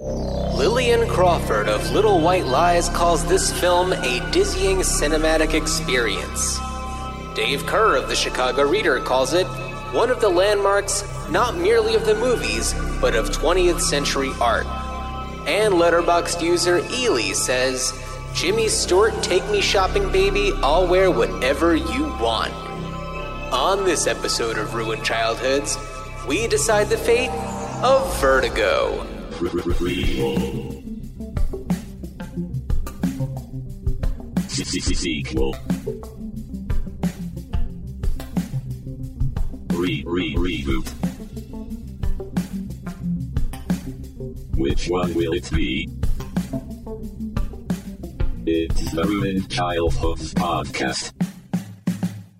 Lillian Crawford of Little White Lies calls this film a dizzying cinematic experience. Dave Kehr of the Chicago Reader calls it one of the landmarks not merely of the movies, but of 20th century art. And Letterboxd user Ely says, Jimmy Stewart, take me shopping, baby. I'll wear whatever you want. On this episode of Ruined Childhoods, we decide the fate of Vertigo. Sequel. Re re reboot. Which one will it be? It's the Ruined Childhoods podcast.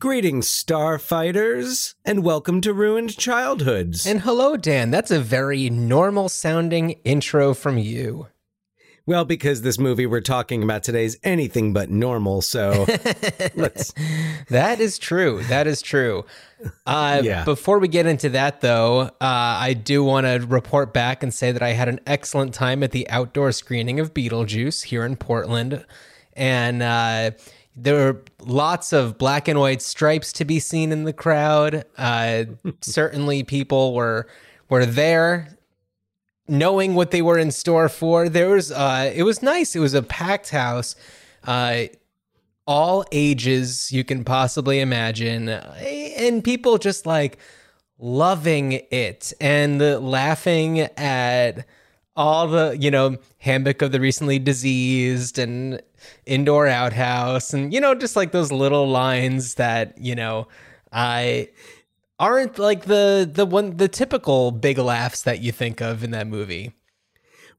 Greetings, Starfighters, and welcome to Ruined Childhoods. And hello, Dan. That's a very normal sounding intro from you. well, because this movie we're talking about today is anything but normal, so let's. That is true. That is true. Uh, Yeah. Before we get into that, though, uh, I do want to report back and say that I had an excellent time at the outdoor screening of Beetlejuice here in Portland. And uh, there were lots of black and white stripes to be seen in the crowd. Uh, certainly, people were were there knowing what they were in store for. There was uh it was nice. It was a packed house. Uh all ages you can possibly imagine. uh, And people just like loving it and laughing at all the, you know, handbook of the recently diseased and indoor outhouse and you know just like those little lines that, you know, I aren't like the the one the typical big laughs that you think of in that movie.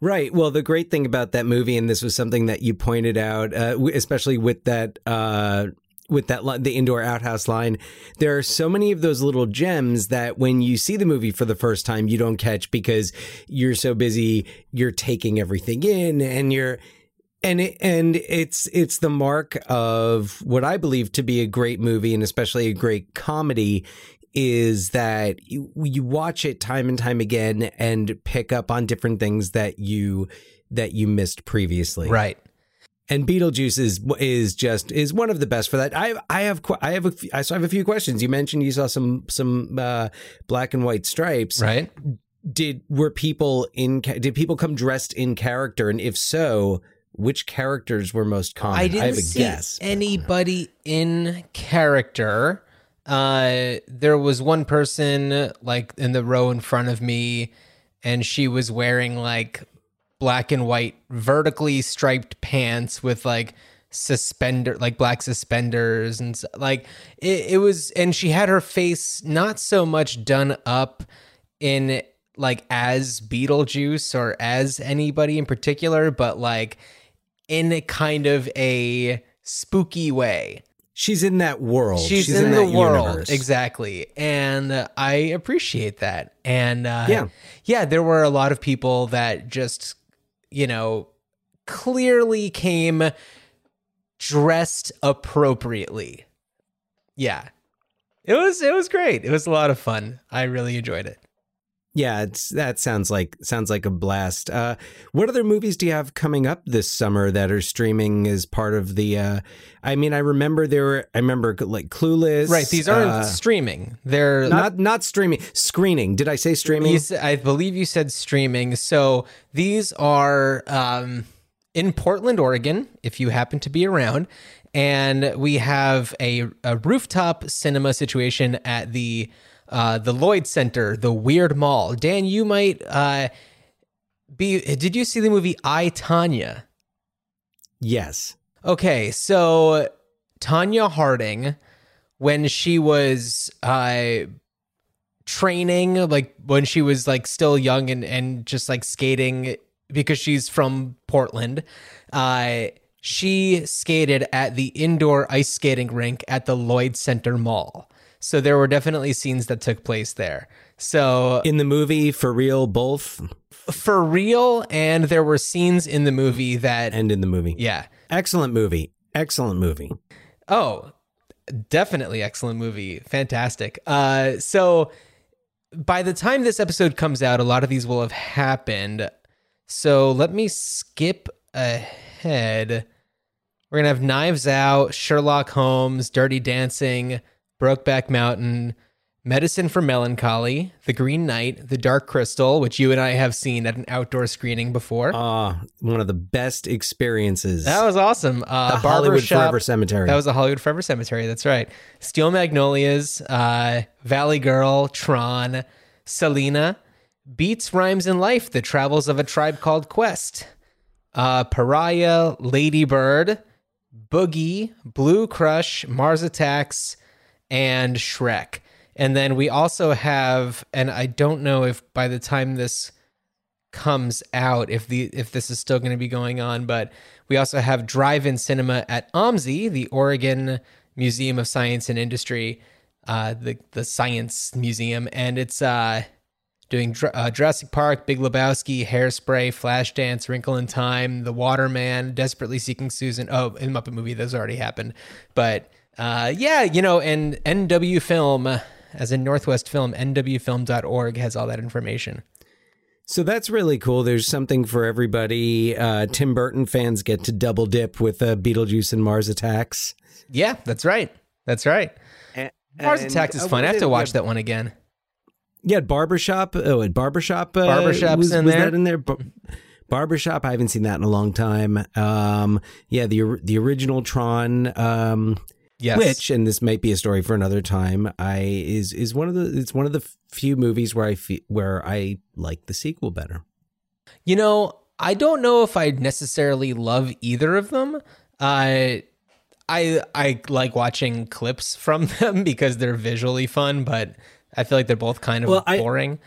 Right. Well, the great thing about that movie, and this was something that you pointed out, uh, especially with that. Uh, with that the indoor outhouse line there are so many of those little gems that when you see the movie for the first time you don't catch because you're so busy you're taking everything in and you're and it, and it's it's the mark of what I believe to be a great movie and especially a great comedy is that you, you watch it time and time again and pick up on different things that you that you missed previously. Right. And Beetlejuice is is just is one of the best for that. I I have I have a few, I have a few questions. You mentioned you saw some some uh, black and white stripes Right. did were people in did people come dressed in character and if so which characters were most common I didn't have a see guess anybody in character. Uh, there was one person like in the row in front of me, and she was wearing like black and white vertically striped pants with like suspender like black suspenders and like it, it was and she had her face not so much done up in like as Beetlejuice or as anybody in particular but like in a kind of a spooky way. She's in that world. She's, in, the that world. universe. exactly. And uh, i appreciate that. And uh, Yeah. yeah there were a lot of people that just you know clearly came dressed appropriately. Yeah. It was it was great. It was a lot of fun. I really enjoyed it yeah it's that sounds like sounds like a blast uh what other movies do you have coming up this summer that are streaming as part of the uh i mean i remember there were i remember like clueless right these aren't uh, streaming they're not not streaming screening did i say streaming I believe you said streaming. So these are um, in Portland, Oregon, if you happen to be around. And we have a, a rooftop cinema situation at the uh, the Lloyd Center, the Weird Mall. Dan, you might uh, be. Did you see the movie I Tonya? yes Okay, so Tonya Harding, when she was uh, training, like when she was like still young and and just like skating because she's from Portland, uh, she skated at the indoor ice skating rink at the Lloyd Center Mall. So there were definitely scenes that took place there. So in the movie for real both for real, and there were scenes in the movie that and in the movie yeah. excellent movie excellent movie Oh, definitely excellent movie. Fantastic. Uh so by the time this episode comes out, a lot of these will have happened. So let me skip ahead. We're gonna have Knives Out, Sherlock Holmes, Dirty Dancing, Brokeback Mountain, Medicine for Melancholy, The Green Knight, The Dark Crystal, which you and I have seen at an outdoor screening before. Ah, one of the best experiences. that was awesome. Uh, the Hollywood Barbershop- Forever Cemetery. That was the Hollywood Forever Cemetery. That's right. Steel Magnolias, uh, Valley Girl, Tron, Selena, Beats, Rhymes, and Life, The Travels of a Tribe Called Quest, uh, Pariah, Lady Bird, Boogie, Blue Crush, Mars Attacks, and Shrek. And then we also have, and I don't know if by the time this comes out if the if this is still going to be going on but we also have drive-in cinema at OMSI the Oregon Museum of Science and Industry uh the the science museum and it's uh doing uh, Jurassic Park Big Lebowski Hairspray Flashdance Wrinkle in Time The Waterman Desperately Seeking Susan oh in Muppet movie those already happened but uh yeah you know and NW Film as in Northwest Film nwfilm.org has all that information So that's really cool. There's something for everybody. Uh, Tim Burton fans get to double dip with uh, Beetlejuice and Mars Attacks. Yeah, that's right. That's right. Mars Attacks is uh, fun. I have to watch Yeah, that one again. Yeah, Barbershop. Oh, at Barbershop. Uh, Barbershop's was, in was there? that in there? Bar- Barbershop. I haven't seen that in a long time. Um, yeah, the the original Tron. Um, Yes. which and this might be a story for another time. I is is one of the it's one of the few movies where I fe- where I like the sequel better. You know, I don't know if I necessarily love either of them. I I I like watching clips from them because they're visually fun, but I feel like they're both kind of Well, I- boring.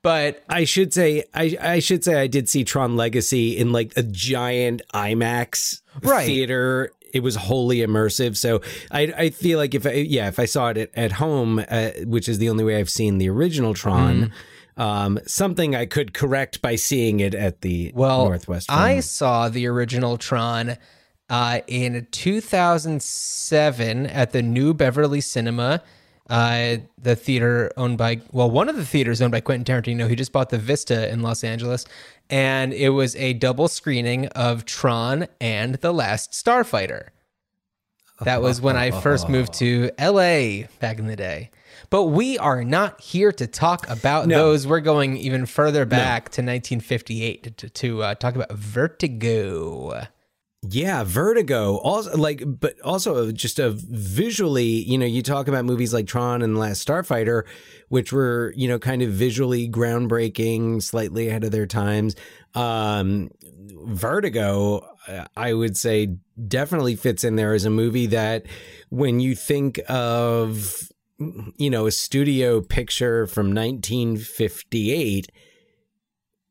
But I should say I I should say I did see Tron Legacy in like a giant IMAX Right. theater. It was wholly immersive, so I I feel like if I yeah if I saw it at, at home, uh, which is the only way I've seen the original Tron, Mm-hmm. um, something I could correct by seeing it at the well, Northwest. I saw the original Tron uh, in 2007 at the New Beverly Cinema, uh, the theater owned by, well, one of the theaters owned by Quentin Tarantino. He just bought the Vista in Los Angeles. And it was a double screening of Tron and The Last Starfighter. That was when I first moved to LA back in the day. But we are not here to talk about No. those. We're going even further back to 1958 to, to uh, talk about Vertigo. Yeah, Vertigo. Also, like, but also just a visually, you know, you talk about movies like Tron and The Last Starfighter, which were, you know, kind of visually groundbreaking, slightly ahead of their times. Um, Vertigo, I would say, definitely fits in there as a movie that, when you think of, you know, a studio picture from 1958,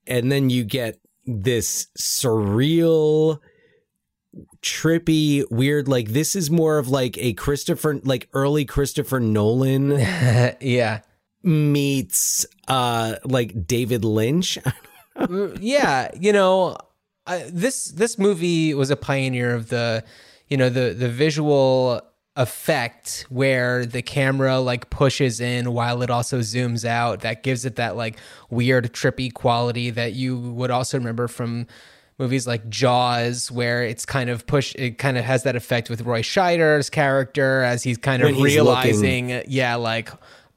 and then you get this surreal trippy, weird. Like this is more of like a Christopher, like early Christopher Nolan yeah. meets uh like David Lynch. yeah, you know, I, this this movie was a pioneer of the, you know, the the visual effect where the camera like pushes in while it also zooms out. That gives it that like weird trippy quality that you would also remember from movies like Jaws, where it's kind of push. It kind of has that effect with Roy Scheider's character as he's kind of When realizing, yeah, like,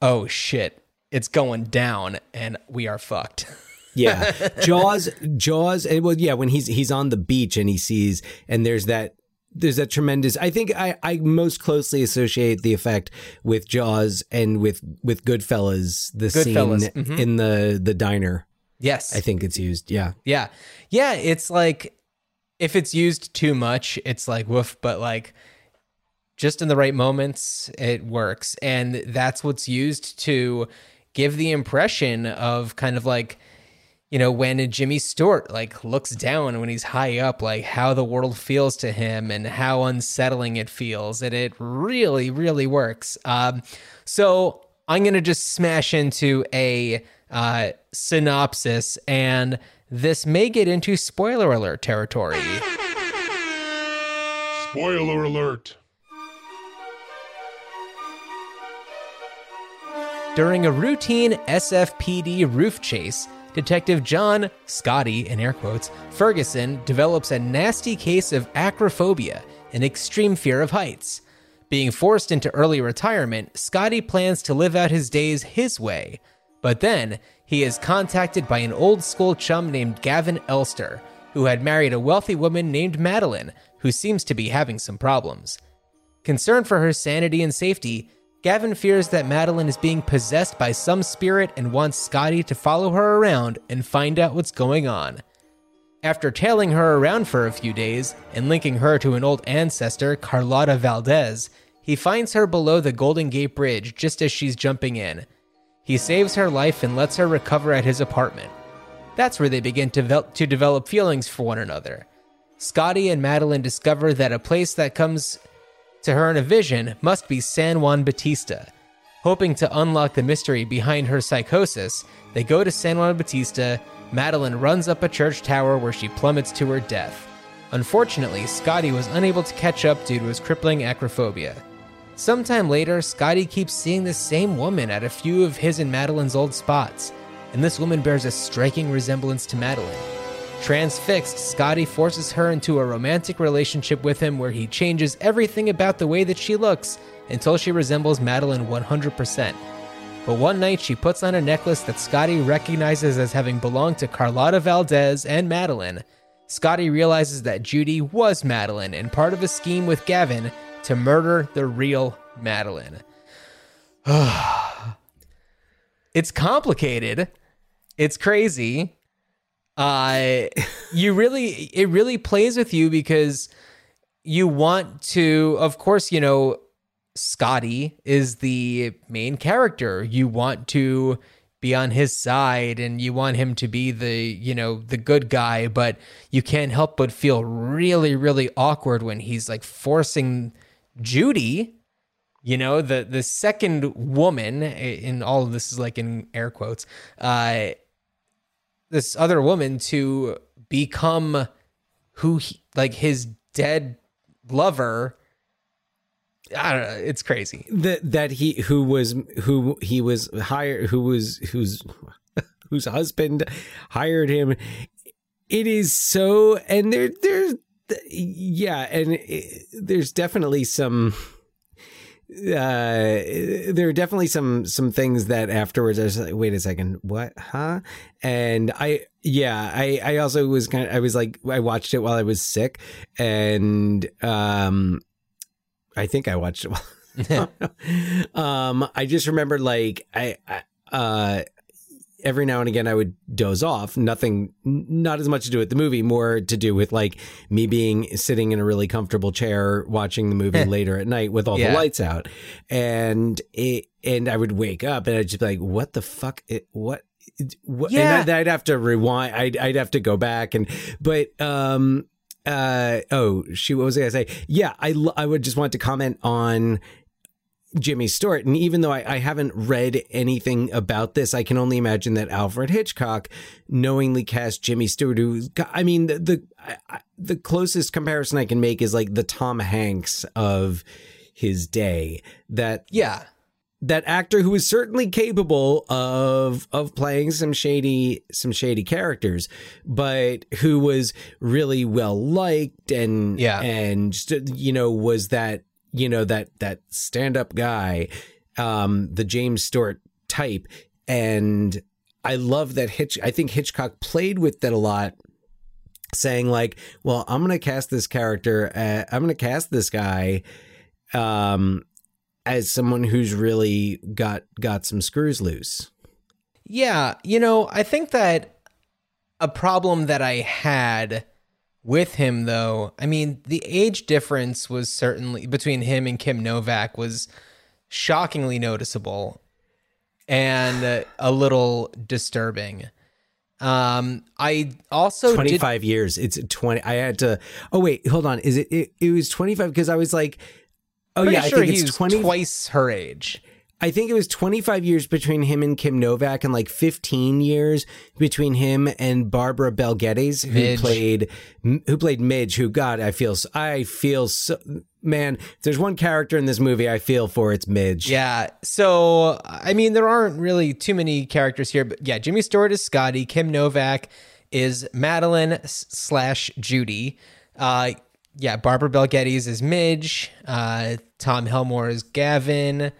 oh shit, it's going down, and we are fucked. yeah, Jaws, Jaws. And well, yeah, when he's he's on the beach and he sees and there's that. There's that tremendous. I think I, I most closely associate the effect with Jaws and with with Goodfellas. The Goodfellas, scene mhm. in the the diner. Yes, I think it's used. Yeah, Yeah. Yeah. It's like if it's used too much, it's like woof, but like just in the right moments, it works. And that's what's used to give the impression of kind of like, you know, when Jimmy Stewart like looks down when he's high up, like how the world feels to him and how unsettling it feels. And it really, really works. Um, so I'm going to just smash into a uh, synopsis, and this may get into spoiler alert territory. Spoiler alert. During a routine SFPD roof chase, Detective John, Scotty, in air quotes, Ferguson develops a nasty case of acrophobia, an extreme fear of heights. Being forced into early retirement, Scotty plans to live out his days his way. But then, he is contacted by an old school chum named Gavin Elster, who had married a wealthy woman named Madeline, who seems to be having some problems. Concerned for her sanity and safety, Gavin fears that Madeline is being possessed by some spirit and wants Scotty to follow her around and find out what's going on. After tailing her around for a few days and linking her to an old ancestor, Carlotta Valdez, he finds her below the Golden Gate Bridge just as she's jumping in. He saves her life and lets her recover at his apartment. That's where they begin to, vel- to develop feelings for one another. Scotty and Madeline discover that a place that comes to her in a vision must be San Juan Bautista. Hoping to unlock the mystery behind her psychosis, they go to San Juan Bautista. Madeline runs up a church tower where she plummets to her death. Unfortunately, Scotty was unable to catch up due to his crippling acrophobia. Sometime later, Scotty keeps seeing the same woman at a few of his and Madeline's old spots, and this woman bears a striking resemblance to Madeline. Transfixed, Scotty forces her into a romantic relationship with him where he changes everything about the way that she looks until she resembles Madeline 100%. But one night she puts on a necklace that Scotty recognizes as having belonged to Carlotta Valdez and Madeline. Scotty realizes that Judy was Madeline and part of a scheme with Gavin to murder the real Madeline. it's complicated. It's crazy uh you really it really plays with you because you want to of course you know scotty is the main character you want to be on his side and you want him to be the you know the good guy but you can't help but feel really really awkward when he's like forcing judy you know the the second woman in all of this is like in air quotes uh this other woman to become who he, like his dead lover I don't know. It's crazy. that that he who was who he was hired who was whose whose husband hired him it is so and there there's yeah and it, there's definitely some uh there are definitely some some things that afterwards I was like wait a second what huh? And I yeah I I also was kind of I was like I watched it while I was sick and um I think I watched it while um I just remember like I, I uh every now and again I would doze off. Nothing, not as much to do with the movie, more to do with like me being sitting in a really comfortable chair watching the movie later at night with all Yeah. the lights out, and it, and I would wake up and I'd just be like, "What the fuck? It, what?" What, Yeah. and I'd, I'd have to rewind. I'd, I'd have to go back and, but, um, uh, oh, she, what was I gonna say? Yeah, I, I would just want to comment on Jimmy Stewart. And even though I, I haven't read anything about this, I can only imagine that Alfred Hitchcock knowingly cast Jimmy Stewart. Who, I mean, the the, I, the closest comparison I can make is like the Tom Hanks of his day. That Yeah. that actor who was certainly capable of of playing some shady some shady characters, but who was really well liked and Yeah. and you know was that you know that that stand up guy, um, the James Stewart type, and I love that Hitch. I think Hitchcock played with that a lot. Saying like, well, I'm gonna cast this character. Uh, I'm gonna cast this guy, um, as someone who's really got got some screws loose. Yeah, you know, I think that a problem that I had with him though, I mean, the age difference was certainly between him and Kim Novak was shockingly noticeable and uh, a little disturbing. Um I also 25 did years. It's twenty. I had to. Oh wait, hold on. Is it? It, it was twenty five because I was like, oh pretty yeah, sure I think he's it's twenty. twice her age. I think it was twenty five years between him and Kim Novak, and like fifteen years between him and Barbara Bel Geddes, who Midge. played who played Midge. Who God, I feel I feel so man, if there's one character in this movie I feel for, it's Midge. Yeah. So, I mean, there aren't really too many characters here, but yeah, Jimmy Stewart is Scotty. Kim Novak is Madeline slash Judy. Uh, yeah, Barbara Bel Geddes is Midge. Uh, Tom Helmore is Gavin.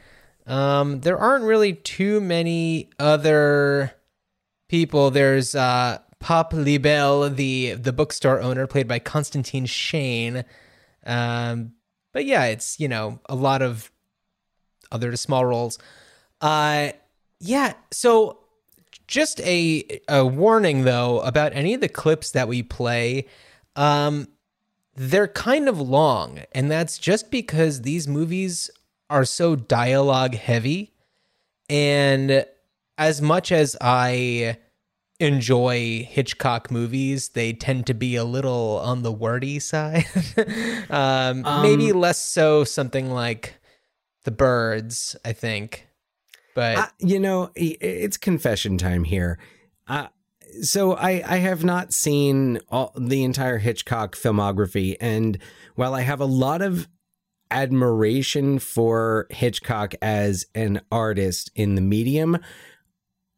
Um, there aren't really too many other people. There's uh, Pop Leibel, the the bookstore owner, played by Konstantin Shayne. Um, but yeah, it's you know a lot of other small roles. Uh, yeah. So just a a warning though about any of the clips that we play. Um, they're kind of long, and that's just because these movies are so dialogue heavy. And as much as I enjoy Hitchcock movies, they tend to be a little on the wordy side. um, maybe less so something like The Birds, I think. But Uh, you know, it's confession time here. Uh, so I, I have not seen all, the entire Hitchcock filmography, and while I have a lot of admiration for Hitchcock as an artist in the medium,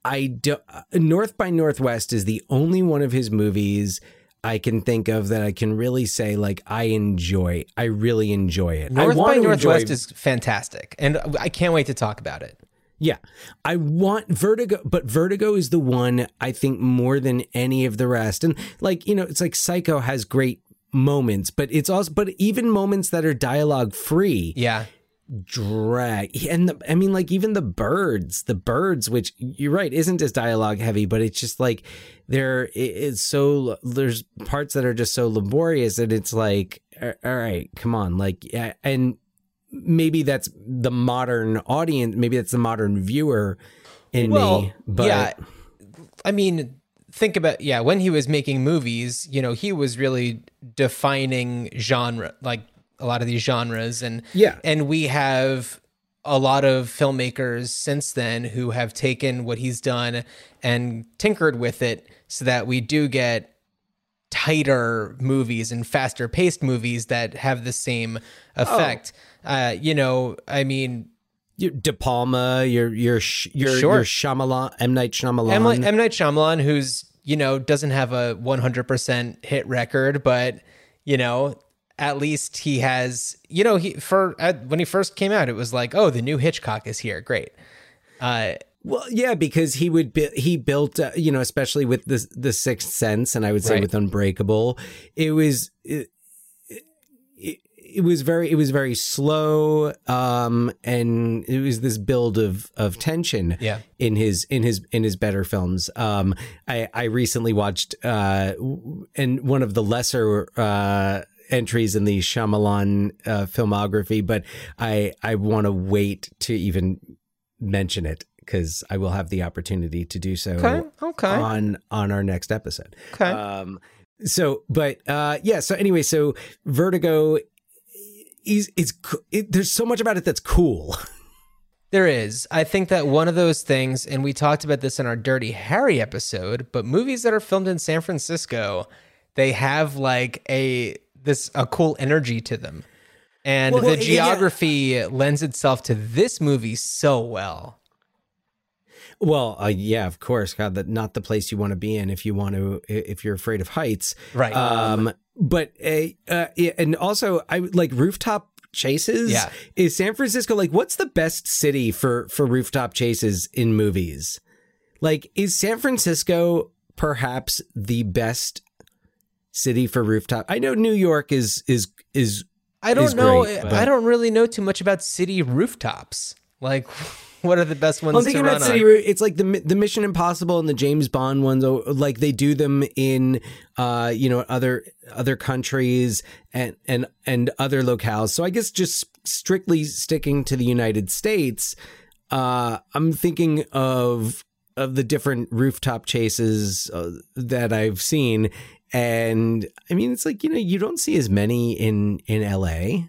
I do, North by Northwest is the only one of his movies I can think of that I can really say like I enjoy. I really enjoy it. North by Northwest enjoy- is fantastic, and I can't wait to talk about it. Yeah. I want Vertigo, but Vertigo is the one I think more than any of the rest. And like, you know, it's like Psycho has great moments, but it's also, but even moments that are dialogue free Yeah, drag. And the, I mean, like even the birds, the birds, which you're right, isn't as dialogue heavy, but it's just like there it's so, there's parts that are just so laborious that it's like, all right, come on. Like, yeah. And, maybe that's the modern audience maybe that's the modern viewer in me but yeah, I mean, think about yeah, when he was making movies, you know, he was really defining genre, like a lot of these genres, and Yeah. and we have a lot of filmmakers since then who have taken what he's done and tinkered with it so that we do get tighter movies and faster paced movies that have the same effect. Uh, you know, I mean, De Palma your your your Sure. your Shyamalan M Night Shyamalan M. M. Night Shyamalan, who's you know doesn't have a 100% hit record, but you know at least he has you know he for at, when he first came out, it was like oh the new Hitchcock is here, great. Uh, well yeah because he would be, he built uh, you know especially with the the Sixth Sense and I would say Right. with Unbreakable it was it, it, it was very it was very slow um and it was this build of of tension Yeah. in his in his in his better films um i i recently watched uh and one of the lesser uh entries in the Shyamalan uh, filmography but i i want to wait to even mention it because I will have the opportunity to do so Okay, okay. on on our next episode. Okay. Um, so, but uh, yeah. So anyway, so Vertigo is co- it, there's so much about it that's cool. There is. I think that one of those things, and we talked about this in our Dirty Harry episode, but movies that are filmed in San Francisco, they have like a this a cool energy to them. And Well, the yeah. geography lends itself to this movie so well. Well, uh, yeah, of course. God, that not the place you want to be in if you want to if you're afraid of heights, Right. Um, but uh, uh, and also I like rooftop chases. Yeah. is San Francisco like what's the best city for for rooftop chases in movies? Like, is San Francisco perhaps the best city for rooftop? I know New York is is is I don't know. great, I don't really know too much about city rooftops. Like, what are the best ones I'm to thinking run about City on? Roo- It's like the the Mission Impossible and the James Bond ones. oh, Like they do them in, uh, you know, other other countries and and and other locales. So I guess just strictly sticking to the United States, uh, I'm thinking of of the different rooftop chases uh, that I've seen, and I mean, it's like you know, you don't see as many in in L.A.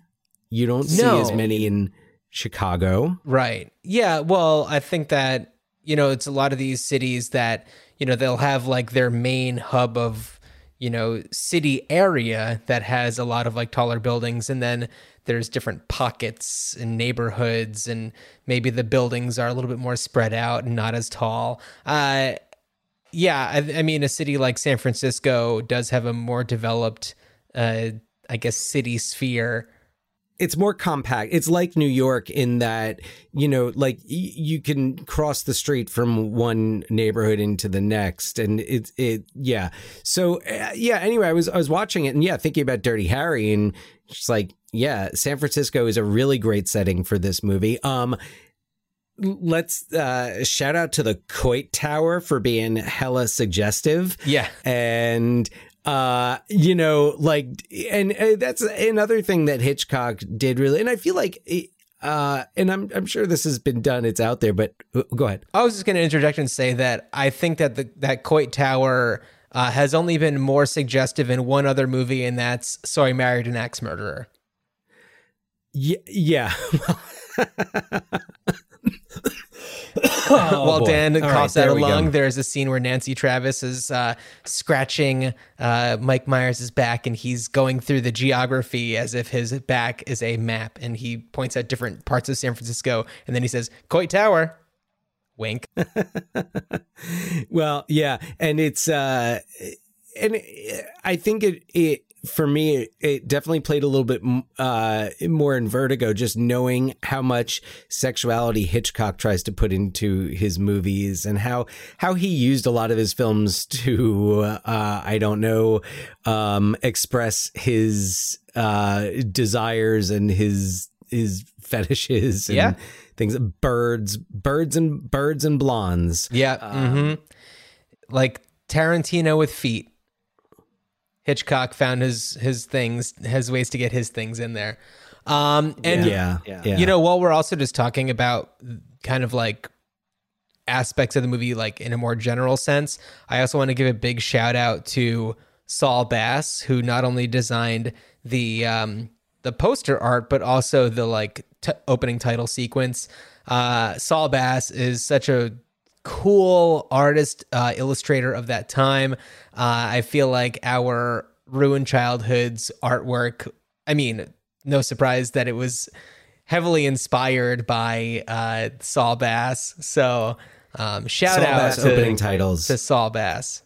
You don't see No. as many in Chicago. Right. Yeah. Well, I think that, you know, it's a lot of these cities that, you know, they'll have like their main hub of, you know, city area that has a lot of like taller buildings and then there's different pockets and neighborhoods and maybe the buildings are a little bit more spread out and not as tall. Uh yeah, I, I mean a city like San Francisco does have a more developed uh I guess city sphere it's more compact. It's like New York in that, you know, like y- you can cross the street from one neighborhood into the next and it it yeah. So uh, yeah, anyway, I was I was watching it and yeah, thinking about Dirty Harry and just like, yeah, San Francisco is a really great setting for this movie. Um let's uh shout out to the Coit Tower for being hella suggestive. Yeah. And uh you know like and uh, that's another thing that hitchcock did really and i feel like uh and i'm i'm sure this has been done it's out there but uh, go ahead. I was just going to interject and say that i think that the that coit tower uh, has only been more suggestive in one other movie and that's so i married an axe murderer. Yeah yeah oh, While boy. Dan All coughs right, out a lung, there's a scene where Nancy Travis is uh, scratching uh, Mike Myers' back, and he's going through the geography as if his back is a map, and he points out different parts of San Francisco, and then he says, "Coit Tower." Wink. well, yeah, and it's uh and I think it it for me, it definitely played a little bit uh, more in Vertigo, just knowing how much sexuality Hitchcock tries to put into his movies and how how he used a lot of his films to, uh, I don't know, um, express his uh, desires and his his fetishes and yeah. things. Birds, birds and birds and blondes. Yeah, um, mm-hmm. like Tarantino with feet. Hitchcock found his his things, his ways to get his things in there. Um, and yeah, yeah, you know, while we're also just talking about kind of like aspects of the movie, like in a more general sense, I also want to give a big shout out to Saul Bass, who not only designed the um, the poster art, but also the like t- opening title sequence. Uh, Saul Bass is such a cool artist, uh, illustrator of that time. Uh, I feel like our ruined childhoods artwork. I mean, no surprise that it was heavily inspired by uh, Saul Bass. So um, shout Saul out Bass to opening titles to Saul Bass.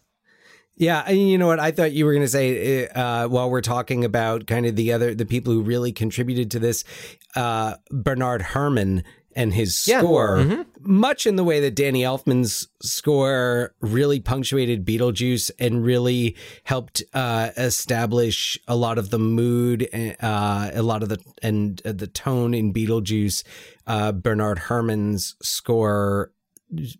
Yeah, and you know what? I thought you were going to say uh, while we're talking about kind of the other the people who really contributed to this, uh, Bernard Herrmann and his score, yeah. mm-hmm. much in the way that Danny Elfman's score really punctuated Beetlejuice and really helped uh, establish a lot of the mood, uh, a lot of the and uh, the tone in Beetlejuice. Uh, Bernard Herrmann's score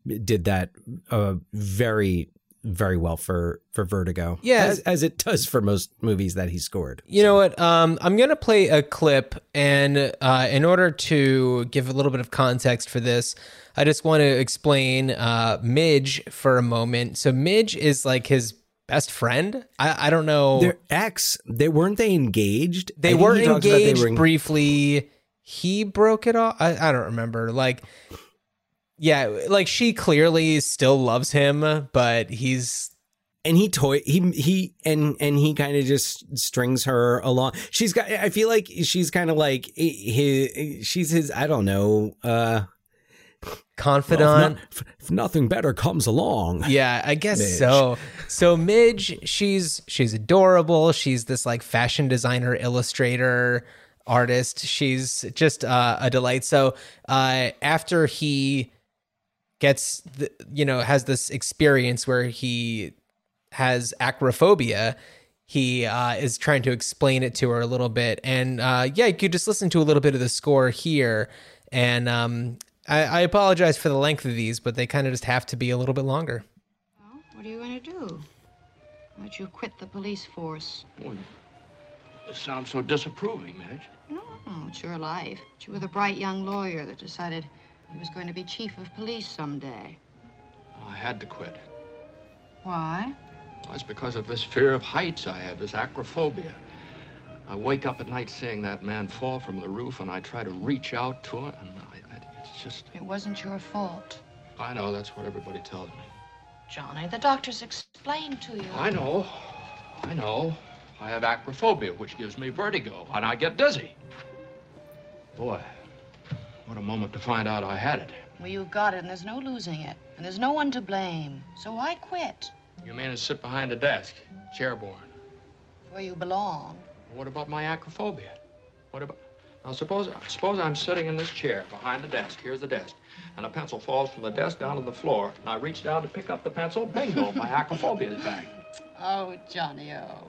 did that uh, very very well for for Vertigo. Yeah, as, as, it does for most movies that he scored. You so. know what? Um, I'm gonna play a clip, and uh, in order to give a little bit of context for this, I just want to explain uh, Midge for a moment. So Midge is like his best friend. I, I don't know. Their ex. They weren't they engaged? They were engaged they were briefly. He broke it off. I, I don't remember. Like yeah, like she clearly still loves him, but he's and he toy he he and and he kind of just strings her along. She's got. I feel like she's kind of like his. She's his. I don't know. uh confidant. Well, if, not, if, nothing better comes along. Yeah, I guess Midge. so. So Midge, she's she's adorable. She's this like fashion designer, illustrator, artist. She's just uh, a delight. So uh, after he gets the, you know has this experience where he has acrophobia he uh, is trying to explain it to her a little bit. And uh, yeah you could just listen to a little bit of the score here. And um, I, I, apologize for the length of these but they kind of just have to be a little bit longer. Well what are you going to do? Why don't you quit the police force? Well, it sounds so disapproving Midge. no, no it's your life. You were the bright young lawyer that decided he was going to be chief of police someday. Oh, I had to quit. Why? Well, it's because of this fear of heights I have, this acrophobia. I wake up at night seeing that man fall from the roof, and I try to reach out to him, and I, I, it's just... It wasn't your fault. I know, that's what everybody tells me. Johnny, the doctors explained to you. I know. I know. I have acrophobia, which gives me vertigo, and I get dizzy. Boy, what a moment to find out I had it. Well, you got it, and there's no losing it. And there's no one to blame. So why quit? You mean to sit behind a desk, chairborne? Where you belong. What about my acrophobia? What about... Now, suppose, suppose I'm sitting in this chair behind the desk. Here's the desk. And a pencil falls from the desk down to the floor. And I reach down to pick up the pencil. Bingo, my acrophobia is back. Oh, Johnny O.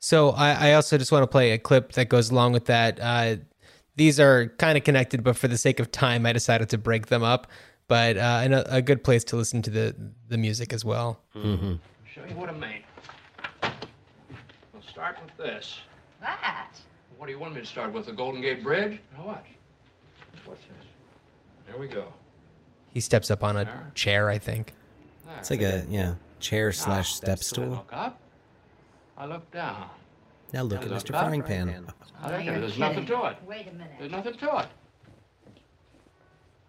So I, I also just want to play a clip that goes along with that. Uh, these are kind of connected, but for the sake of time, I decided to break them up. But uh, and a, a good place to listen to the the music as well. I'll show you what I mean. We'll start with this. That? What do you want me to start with? The Golden Gate Bridge? Now watch. What's this? There we go. He steps up on a chair, I think. There. It's like a yeah chair slash step stool. I stool. look up. I look down. Now look at Mr. Frying Pan. I look you're at it. There's nothing to it. Wait a minute. There's nothing to it.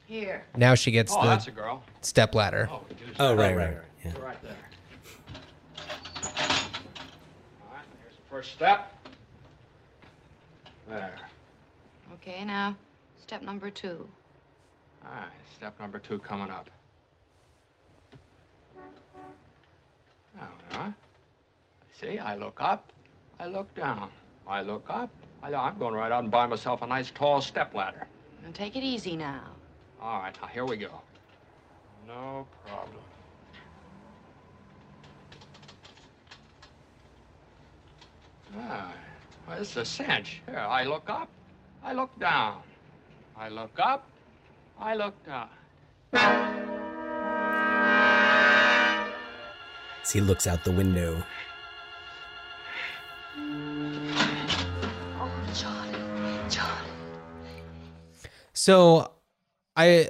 Here. Now she gets Oh, the that's a girl. step ladder. Oh, use Oh that. right right yeah. Right there. All right, here's the first step. There. Okay, now, step number two. All right, step number two coming up. Now, huh? See, I look up, I look down. I look up, I, I'm going right out and buy myself a nice tall step ladder. Now, take it easy now. All right, now here we go. No problem. Ah, well, this is a cinch. Here, I look up, I look down. I look up, I look down. As he looks out the window. So I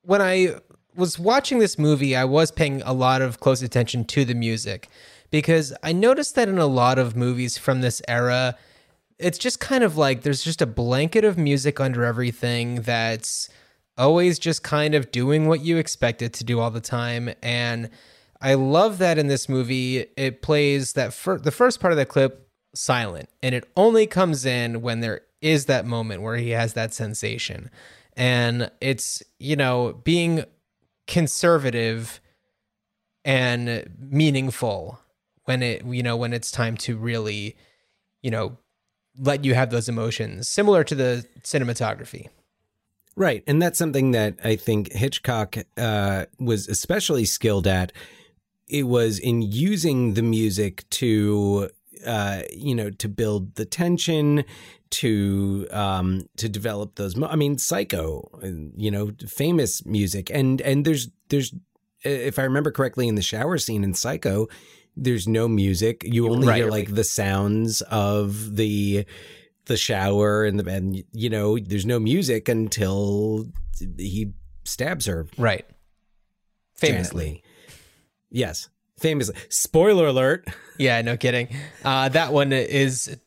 when I was watching this movie, I was paying a lot of close attention to the music because I noticed that in a lot of movies from this era, it's just kind of like there's just a blanket of music under everything that's always just kind of doing what you expect it to do all the time. And I love that in this movie it plays that fir- the first part of the clip silent and it only comes in when there is that moment where he has that sensation and it's you know being conservative and meaningful when it you know when it's time to really you know let you have those emotions similar to the cinematography Right. And that's something that I think Hitchcock uh, was especially skilled at. It was in using the music to, uh, you know, to build the tension, to um, to develop those. Mo- I mean, Psycho, you know, famous music, and and there's there's, if I remember correctly, in the shower scene in Psycho, there's no music. You only Right, hear like the sounds of the the shower and the and you know there's no music until he stabs her right famously gently. yes famously spoiler alert Yeah, no kidding. Uh, that one is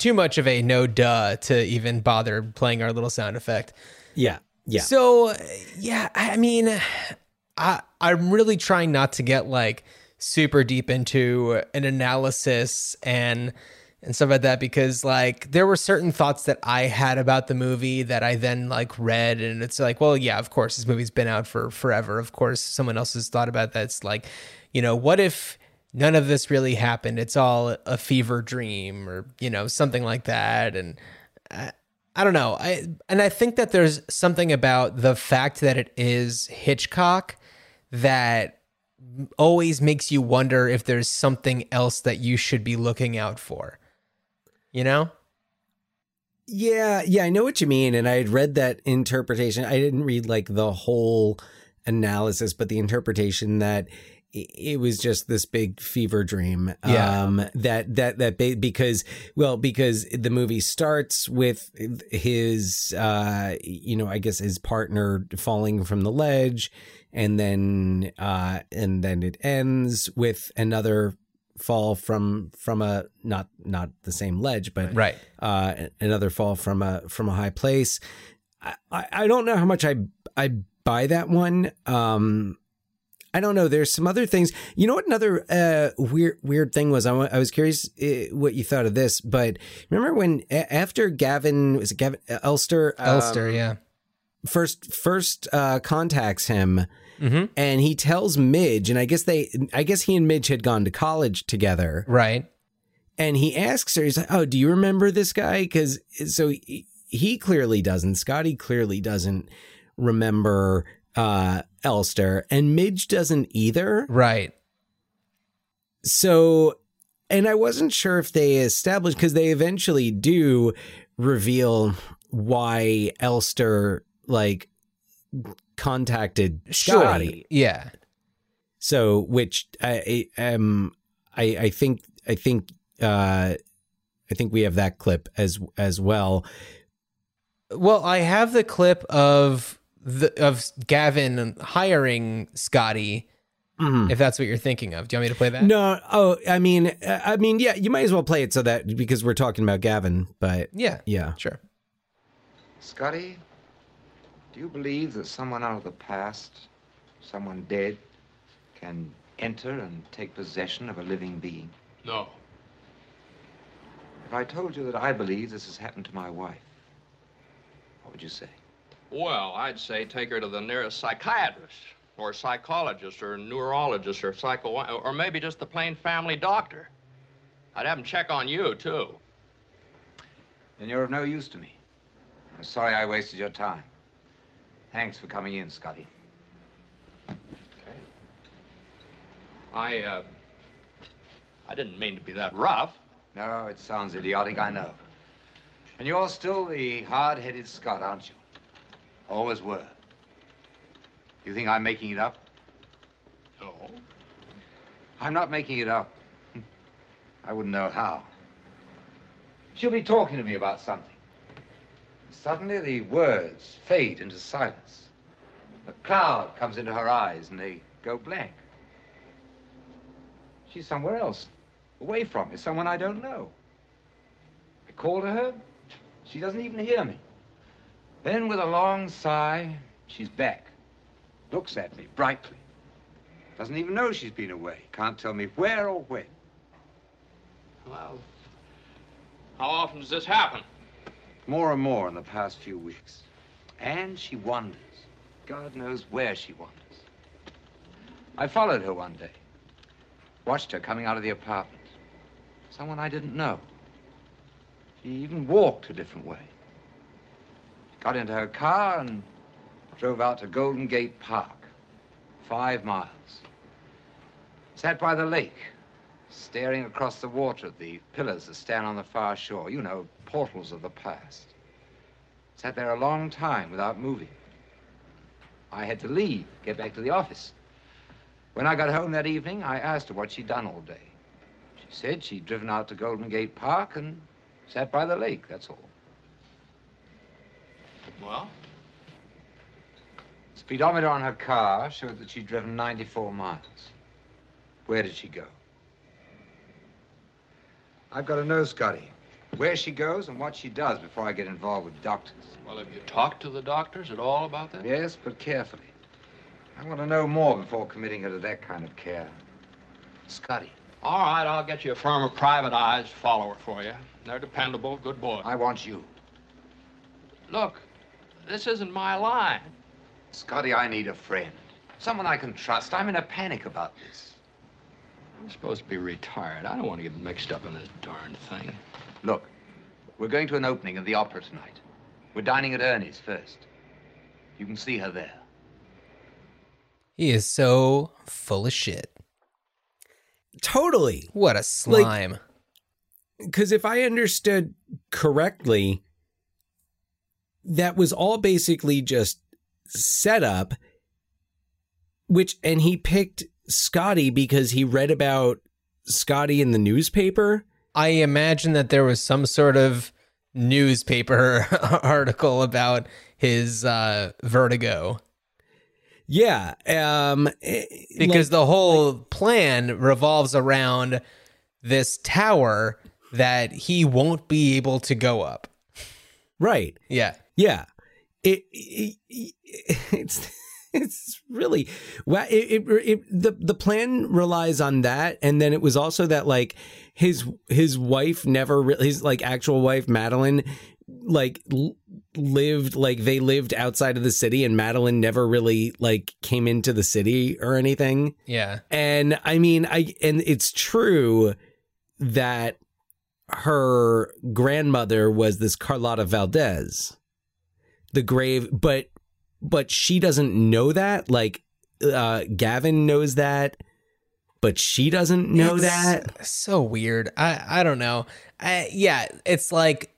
too much of a no duh to even bother playing our little sound effect. yeah yeah. So yeah, I mean, I I'm really trying not to get like super deep into an analysis and and stuff like that because like there were certain thoughts that I had about the movie that I then like read and it's like well yeah of course this movie's been out for forever. Of course someone else has thought about that. It's like you know what if none of this really happened. It's all a fever dream or you know something like that. And I, I don't know. I and I think that there's something about the fact that it is Hitchcock that always makes you wonder if there's something else that you should be looking out for you know? Yeah yeah i know what you mean. And i had read that interpretation. I didn't read like the whole analysis but the interpretation that it was just this big fever dream Yeah. um that that that ba- because well because the movie starts with his uh you know i guess his partner falling from the ledge and then uh and then it ends with another fall from from a not not the same ledge but right uh, another fall from a from a high place. I, I I don't know how much I I buy that one. Um, I don't know. There's some other things. You know what? Another uh, weird weird thing was I I was curious uh, what you thought of this, but remember when a- after Gavin was it Gavin uh, Elster um, Elster, yeah. first first uh, contacts him and he tells Midge, and I guess they I guess he and Midge had gone to college together, Right. and he asks her, he's like, "Oh, do you remember this guy?" Because so he, he clearly doesn't. Scotty clearly doesn't remember uh, Elster, and Midge doesn't either. Right. So, and I wasn't sure if they established because they eventually do reveal why Elster like contacted Scotty. Yeah. So, which I I- um I I think I think uh I think we have that clip as as well. Well, I have the clip of the of Gavin hiring Scotty. If that's what you're thinking of, do you want me to play that? No, oh, I mean, uh, I mean, yeah, you might as well play it so that because we're talking about Gavin, but Yeah. yeah, Sure. Scotty, do you believe that someone out of the past, someone dead, can enter and take possession of a living being? No. If I told you that I believe this has happened to my wife, what would you say? Well, I'd say take her to the nearest psychiatrist, or psychologist, or neurologist, or psycho, or maybe just the plain family doctor. I'd have him check on you, too. Then you're of no use to me. I'm sorry I wasted your time. Thanks for coming in, Scotty. Okay. I, uh, I didn't mean to be that rough. No, it sounds idiotic, I know. And you're still the hard-headed Scot, aren't you? Always were. You think I'm making it up? No. I'm not making it up. I wouldn't know how. She'll be talking to me about something. Suddenly, the words fade into silence. A cloud comes into her eyes, and they go blank. She's somewhere else, away from me, someone I don't know. I call to her, she doesn't even hear me. Then, with a long sigh, she's back, looks at me brightly. Doesn't even know she's been away. Can't tell me where or when. Well, how often does this happen? More and more in the past few weeks. And she wanders. God knows where she wanders. I followed her one day. Watched her coming out of the apartment. Someone I didn't know. She even walked a different way. Got into her car and drove out to Golden Gate Park. Five miles. Sat by the lake, staring across the water at the pillars that stand on the far shore. You know, portals of the past. Sat there a long time without moving. I had to leave, get back to the office. When I got home that evening, I asked her what she'd done all day. She said she'd driven out to Golden Gate Park and sat by the lake, that's all. Well, Speedometer on her car showed that she'd driven 94 miles. Where did she go? I've got to know, Scotty, where she goes and what she does before I get involved with doctors. well, have you talked to the doctors at all about that? Yes, but carefully. I want to know more before committing her to that kind of care. Scotty, All right, I'll get you a firm of private eyes follower for you. They're dependable, good boys. I want you. Look, this isn't my line. Scotty, I need a friend. Someone I can trust. I'm in a panic about this. I'm supposed to be retired. I don't want to get mixed up in this darn thing. Look, we're going to an opening of the opera tonight. We're dining at Ernie's first. You can see her there. He is so full of shit. totally. What a slime. because if I understood correctly, that was all basically just set up. Which and he picked Scotty because he read about Scotty in the newspaper. I imagine that there was some sort of newspaper article about his uh, vertigo Yeah, um, eh, because like- the whole plan revolves around this tower that he won't be able to go up. right, Yeah. Yeah, it, it it's it's really well it, it, it the the plan relies on that. And then it was also that like his his wife never really his like actual wife Madeline like lived like they lived outside of the city and Madeline never really like came into the city or anything. Yeah. and I mean, I and it's true that her grandmother was this Carlotta Valdez, the grave, but but she doesn't know that. Like uh Gavin knows that, but she doesn't know It's that. So weird. I I don't know. I, yeah, it's like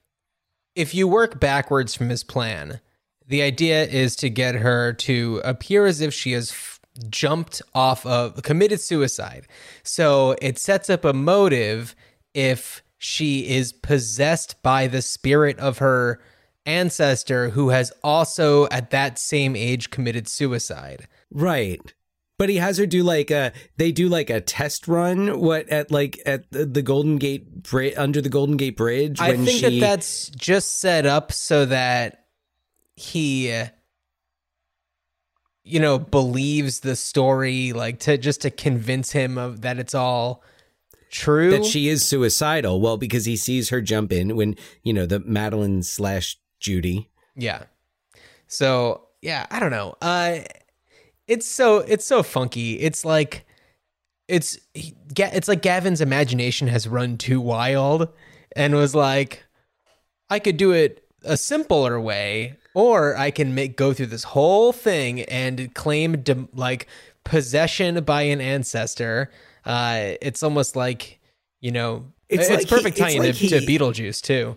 if you work backwards from his plan, the idea is to get her to appear as if she has f- jumped off of committed suicide. So it sets up a motive if she is possessed by the spirit of her ancestor who has also at that same age committed suicide. Right. But he has her do like a they do like a test run what at like at the, the Golden Gate bridge under the Golden Gate Bridge I think she that that's just set up so that he, you know, believes the story, like to just to convince him of that it's all true. that she is suicidal. Well, because he sees her jump in when you know the Madeline slash Judy. yeah. So yeah, I don't know. Uh, it's so it's so funky. It's like it's he- it's like Gavin's imagination has run too wild and was like, I could do it a simpler way, or I can make go through this whole thing and claim de- like possession by an ancestor. Uh, it's almost like you know, It's it's, like he- perfect tie-in like to, to Beetlejuice too.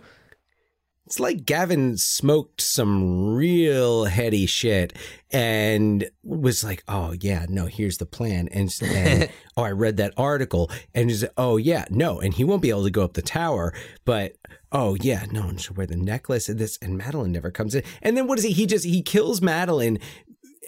It's like Gavin smoked some real heady shit and was like, "Oh yeah, no, here's the plan." And, and oh, I read that article, and he's "Oh yeah, no," and he won't be able to go up the tower, but oh yeah, no, and she'll wear the necklace and this, and Madeline never comes in. And then what is he? He just he kills Madeline,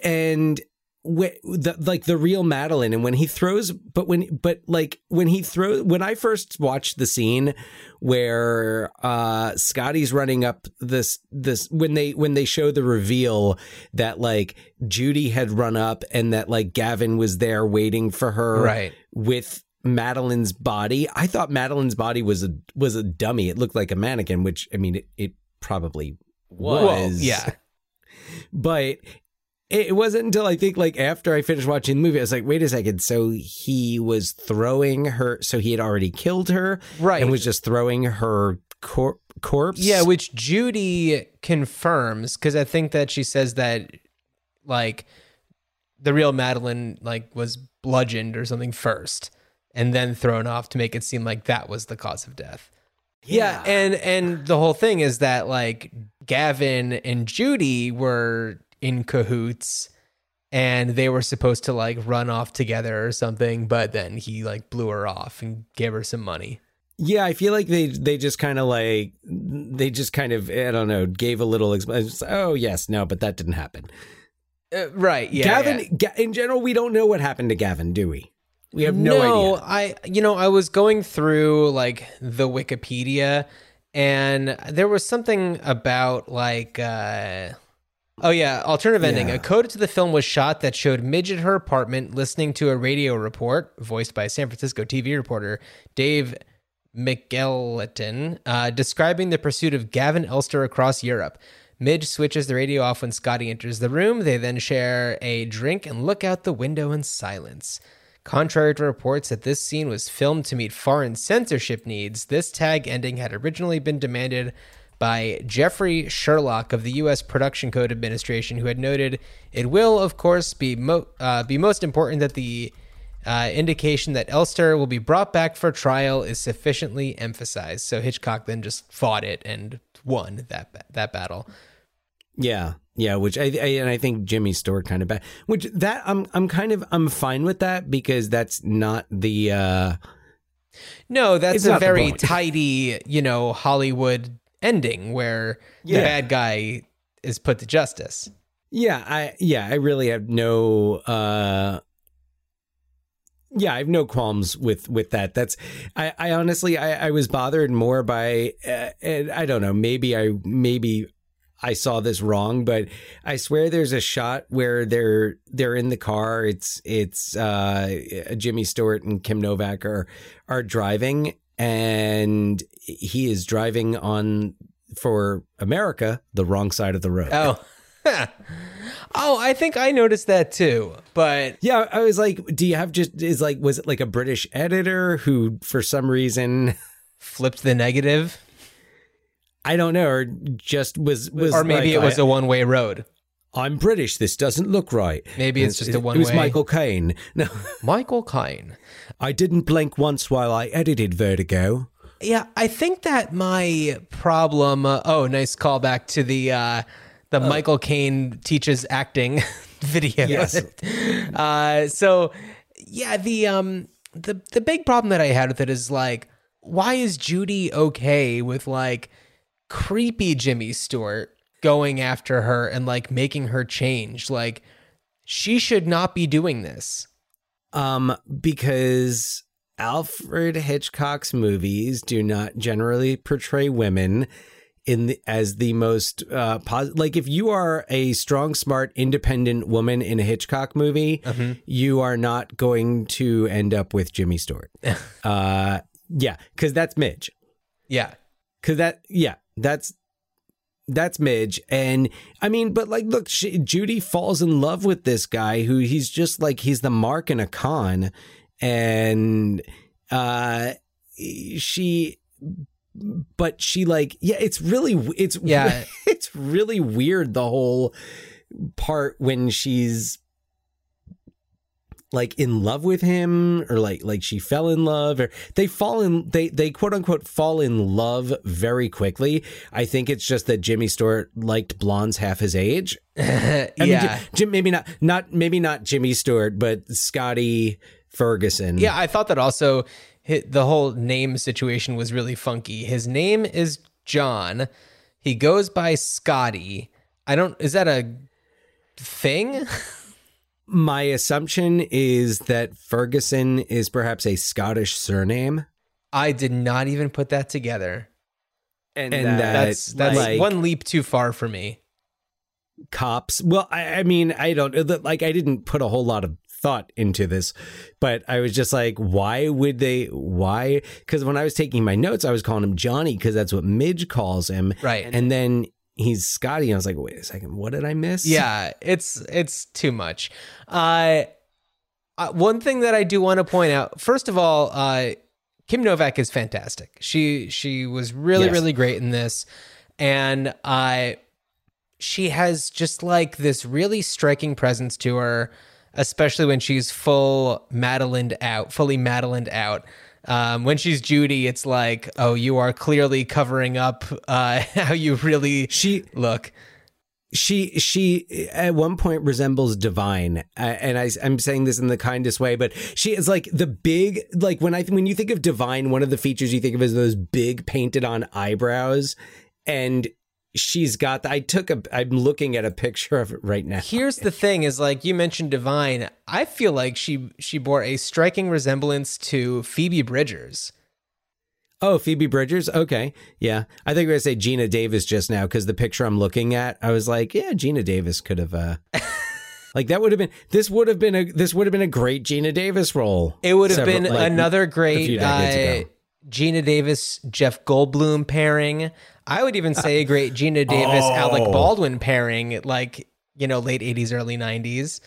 and wh- the like the real Madeline and when he throws but when but like when he throws when I first watched the scene where uh Scotty's running up this this when they when they show the reveal that like Judy had run up and that like Gavin was there waiting for her Right. with Madeline's body I thought Madeline's body was a was a dummy it looked like a mannequin which I mean it, it probably was Well, yeah. but it wasn't until I think like after I finished watching the movie, I was like, wait a second. So he was throwing her. So he had already killed her, Right. And was just throwing her cor- corpse. Yeah, which Judy confirms because I think that she says that like the real Madeline like was bludgeoned or something first and then thrown off to make it seem like that was the cause of death. Yeah, and and the whole thing is that like Gavin and Judy were in cahoots and they were supposed to like run off together or something, but then he like blew her off and gave her some money. yeah. I feel like they they just kind of like they just kind of I don't know gave a little. Exp- oh yes, no, but that didn't happen. Uh, right, yeah. Gavin, yeah. Ga- in general, we don't know what happened to Gavin, do we? We have no, idea. I you know I was going through like the Wikipedia, and there was something about like. uh Oh yeah, alternative ending. Yeah. A coda to the film was shot that showed Midge at her apartment listening to a radio report, voiced by San Francisco TV reporter Dave McElhatton, uh, describing the pursuit of Gavin Elster across Europe. Midge switches the radio off when Scotty enters the room. They then share a drink and look out the window in silence. Contrary to reports that this scene was filmed to meet foreign censorship needs, this tag ending had originally been demanded by Geoffrey Shurlock of the U.S. Production Code Administration, who had noted it will, of course, be mo- uh, be most important that the uh, indication that Elster will be brought back for trial is sufficiently emphasized. So Hitchcock then just fought it and won that that battle. Yeah, yeah. Which I, I and I think Jimmy Stewart kind of bad. Which that I'm I'm kind of I'm fine with that because that's not the. uh No, that's a very tidy, you know, Hollywood ending where Yeah. the bad guy is put to justice. Yeah, I yeah, I really have no uh yeah, I have no qualms with with that. That's I I honestly I I was bothered more by uh, and I don't know, maybe I maybe I saw this wrong, but I swear there's a shot where they're they're in the car. It's it's uh, Jimmy Stewart and Kim Novak are are driving, and he is driving on for America the wrong side of the road. Oh. oh, I think I noticed that too. But Yeah, I was like, do you have just is like was it like a British editor who for some reason flipped the negative. I don't know, or just was was Or maybe like, it was I, a one way road. I'm British. This doesn't look right. Maybe it's And just a It one was way. Michael Caine. No, Michael Kine. I didn't blink once while I edited Vertigo. Yeah, I think that my problem. Uh, oh, nice callback to the uh, the Michael Caine teaches acting video. Yes. uh, so yeah, the um the the big problem that I had with it is like, why is Judy okay with like creepy Jimmy Stewart going after her and like making her change? Like, she should not be doing this. Um, because Alfred Hitchcock's movies do not generally portray women in the, as the most uh pos- like if you are a strong smart independent woman in a Hitchcock movie you are not going to end up with Jimmy Stewart uh yeah cuz that's Midge Yeah. cuz that yeah that's that's Midge and I mean but like look she, Judy falls in love with this guy who he's just like he's the mark in a con and uh she but she like yeah it's really it's Yeah. it's really weird the whole part when she's like in love with him or like like she fell in love or they fall in they they quote unquote fall in love very quickly i think it's just that jimmy stewart liked blondes half his age I yeah. Jim, Jim maybe not not maybe not jimmy stewart but scotty ferguson Yeah, I thought that also hit, the whole name situation was really funky. His name is John. He goes by Scotty. I don't is that a thing? my assumption is that ferguson is perhaps a scottish surname I did not even put that together. and, Uh, that That's that's like, one leap too far for me. cops. Well, I, I mean, I don't like. I didn't put a whole lot of thought into this, but I was just like, why would they? Why? Because when I was taking my notes, I was calling him Johnny because that's what Midge calls him, Right. And then he's Scotty. And I was like, wait a second, what did I miss? Yeah, it's it's too much. Uh, uh, one thing that I do want to point out, first of all, uh, Kim Novak is fantastic. She she was really Yes. really great in this, and uh, she has just like this really striking presence to her, especially when she's full Madeline out, fully Madeline out. Um, when she's Judy, it's like, oh, you are clearly covering up uh, how you really She look. she she at one point resembles divine uh, and I, i'm saying this in the kindest way but she is like the big like when i when you think of divine one of the features you think of is those big painted on eyebrows and she's got i took a i'm looking at a picture of it right now Here's the thing: is like you mentioned, Divine. I feel like she she bore a striking resemblance to Phoebe Bridgers. oh phoebe bridgers okay yeah i think we were gonna say geena davis just now because the picture i'm looking at i was like yeah geena davis could have uh like that would have been this would have been a this would have been a great geena davis role It would have several- been like, another great uh. Geena Davis Jeff Goldblum pairing. I would even say a great Geena Davis oh. Alec Oh. Baldwin pairing, like you know, late '80s, early '90s.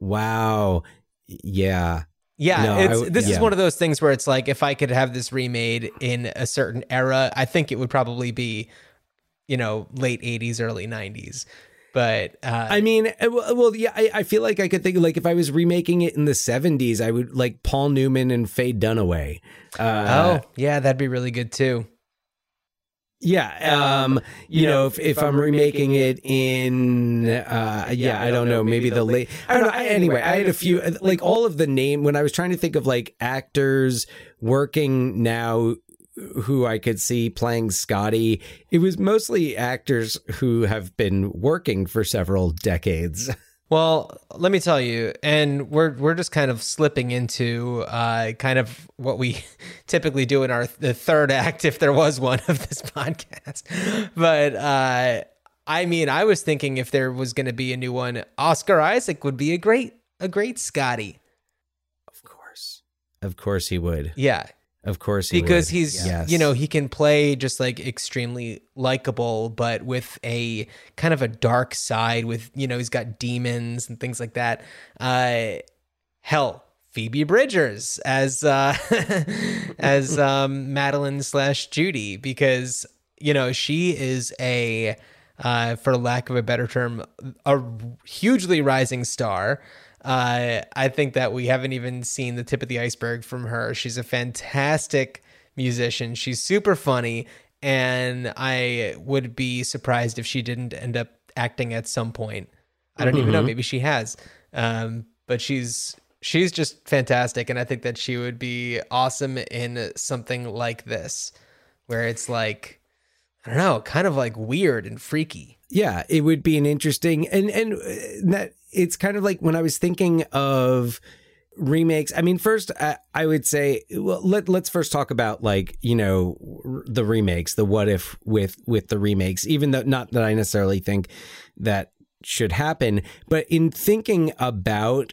wow yeah Yeah, No, w- this is one of those things where it's like if I could have this remade in a certain era, I think it would probably be, you know, late '80s, early '90s. But uh, I mean, uh, well, well, yeah, I, I feel like I could think like if I was remaking it in the '70s, I would like Paul Newman and Faye Dunaway. Uh, oh yeah, that'd be really good too. yeah, um, you, know, if, if I'm remaking it in, uh, yeah, I don't know, maybe the late. I don't know. I, anyway, I had a few like all of the name when I was trying to think of like actors working now who I could see playing Scotty. It was mostly actors who have been working for several decades. Well, let me tell you, and we're we're just kind of slipping into uh, kind of what we typically do in our the third act, if there was one of this podcast. But uh, I mean, I was thinking if there was going to be a new one, Oscar Isaac would be a great a great Scotty. Of course. Of course he would. Yeah, Of course he because would. he's Yes. you know he can play just like extremely likable but with a kind of a dark side with you know he's got demons and things like that uh hell phoebe bridgers as uh as um madeline slash judy because you know she is a uh for lack of a better term a hugely rising star uh, I think that we haven't even seen the tip of the iceberg from her. She's a fantastic musician. She's super funny, and I would be surprised if she didn't end up acting at some point. I don't even know. Maybe she has, um, but she's she's just fantastic, and I think that she would be awesome in something like this, where it's like I don't know, kind of like weird and freaky. Yeah, it would be an interesting and and uh, that it's kind of like when I was thinking of remakes. I mean, first I, I would say well, let let's first talk about like you know the remakes, the what if with with the remakes. Even though not that I necessarily think that should happen, but in thinking about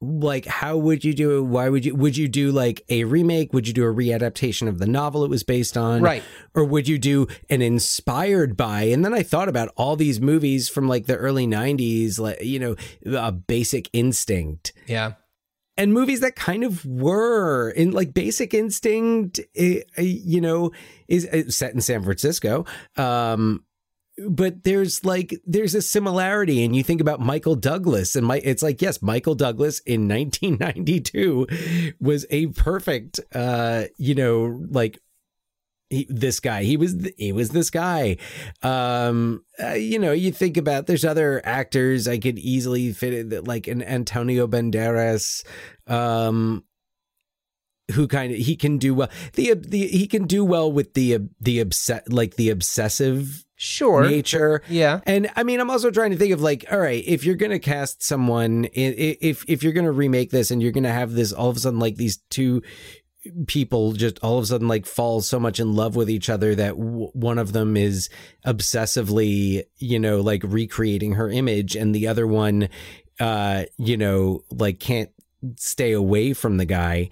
like how would you do it? Why would you would you do like a remake? Would you do a readaptation of the novel it was based on? Right. or would you do an inspired by and then i thought about all these movies from like the early 90s like you know uh, basic instinct. Yeah. and movies that kind of were in like basic instinct eh, eh, you know is eh, set in san francisco. Um but there's like there's a similarity and you think about michael douglas and my it's like yes michael douglas in 1992 was a perfect uh you know like he, this guy. He was he was this guy. Um uh, you know you think about there's other actors i could easily fit it like an antonio banderas um who kind of he can do well the the he can do well with the the obsess like the obsessive Sure. nature Yeah. and I mean, I'm also trying to think of like, all right, if you're gonna cast someone, if if you're gonna remake this, and you're gonna have this all of a sudden like these two people just all of a sudden like fall so much in love with each other that w- one of them is obsessively, you know, like recreating her image, and the other one, uh, you know, like can't stay away from the guy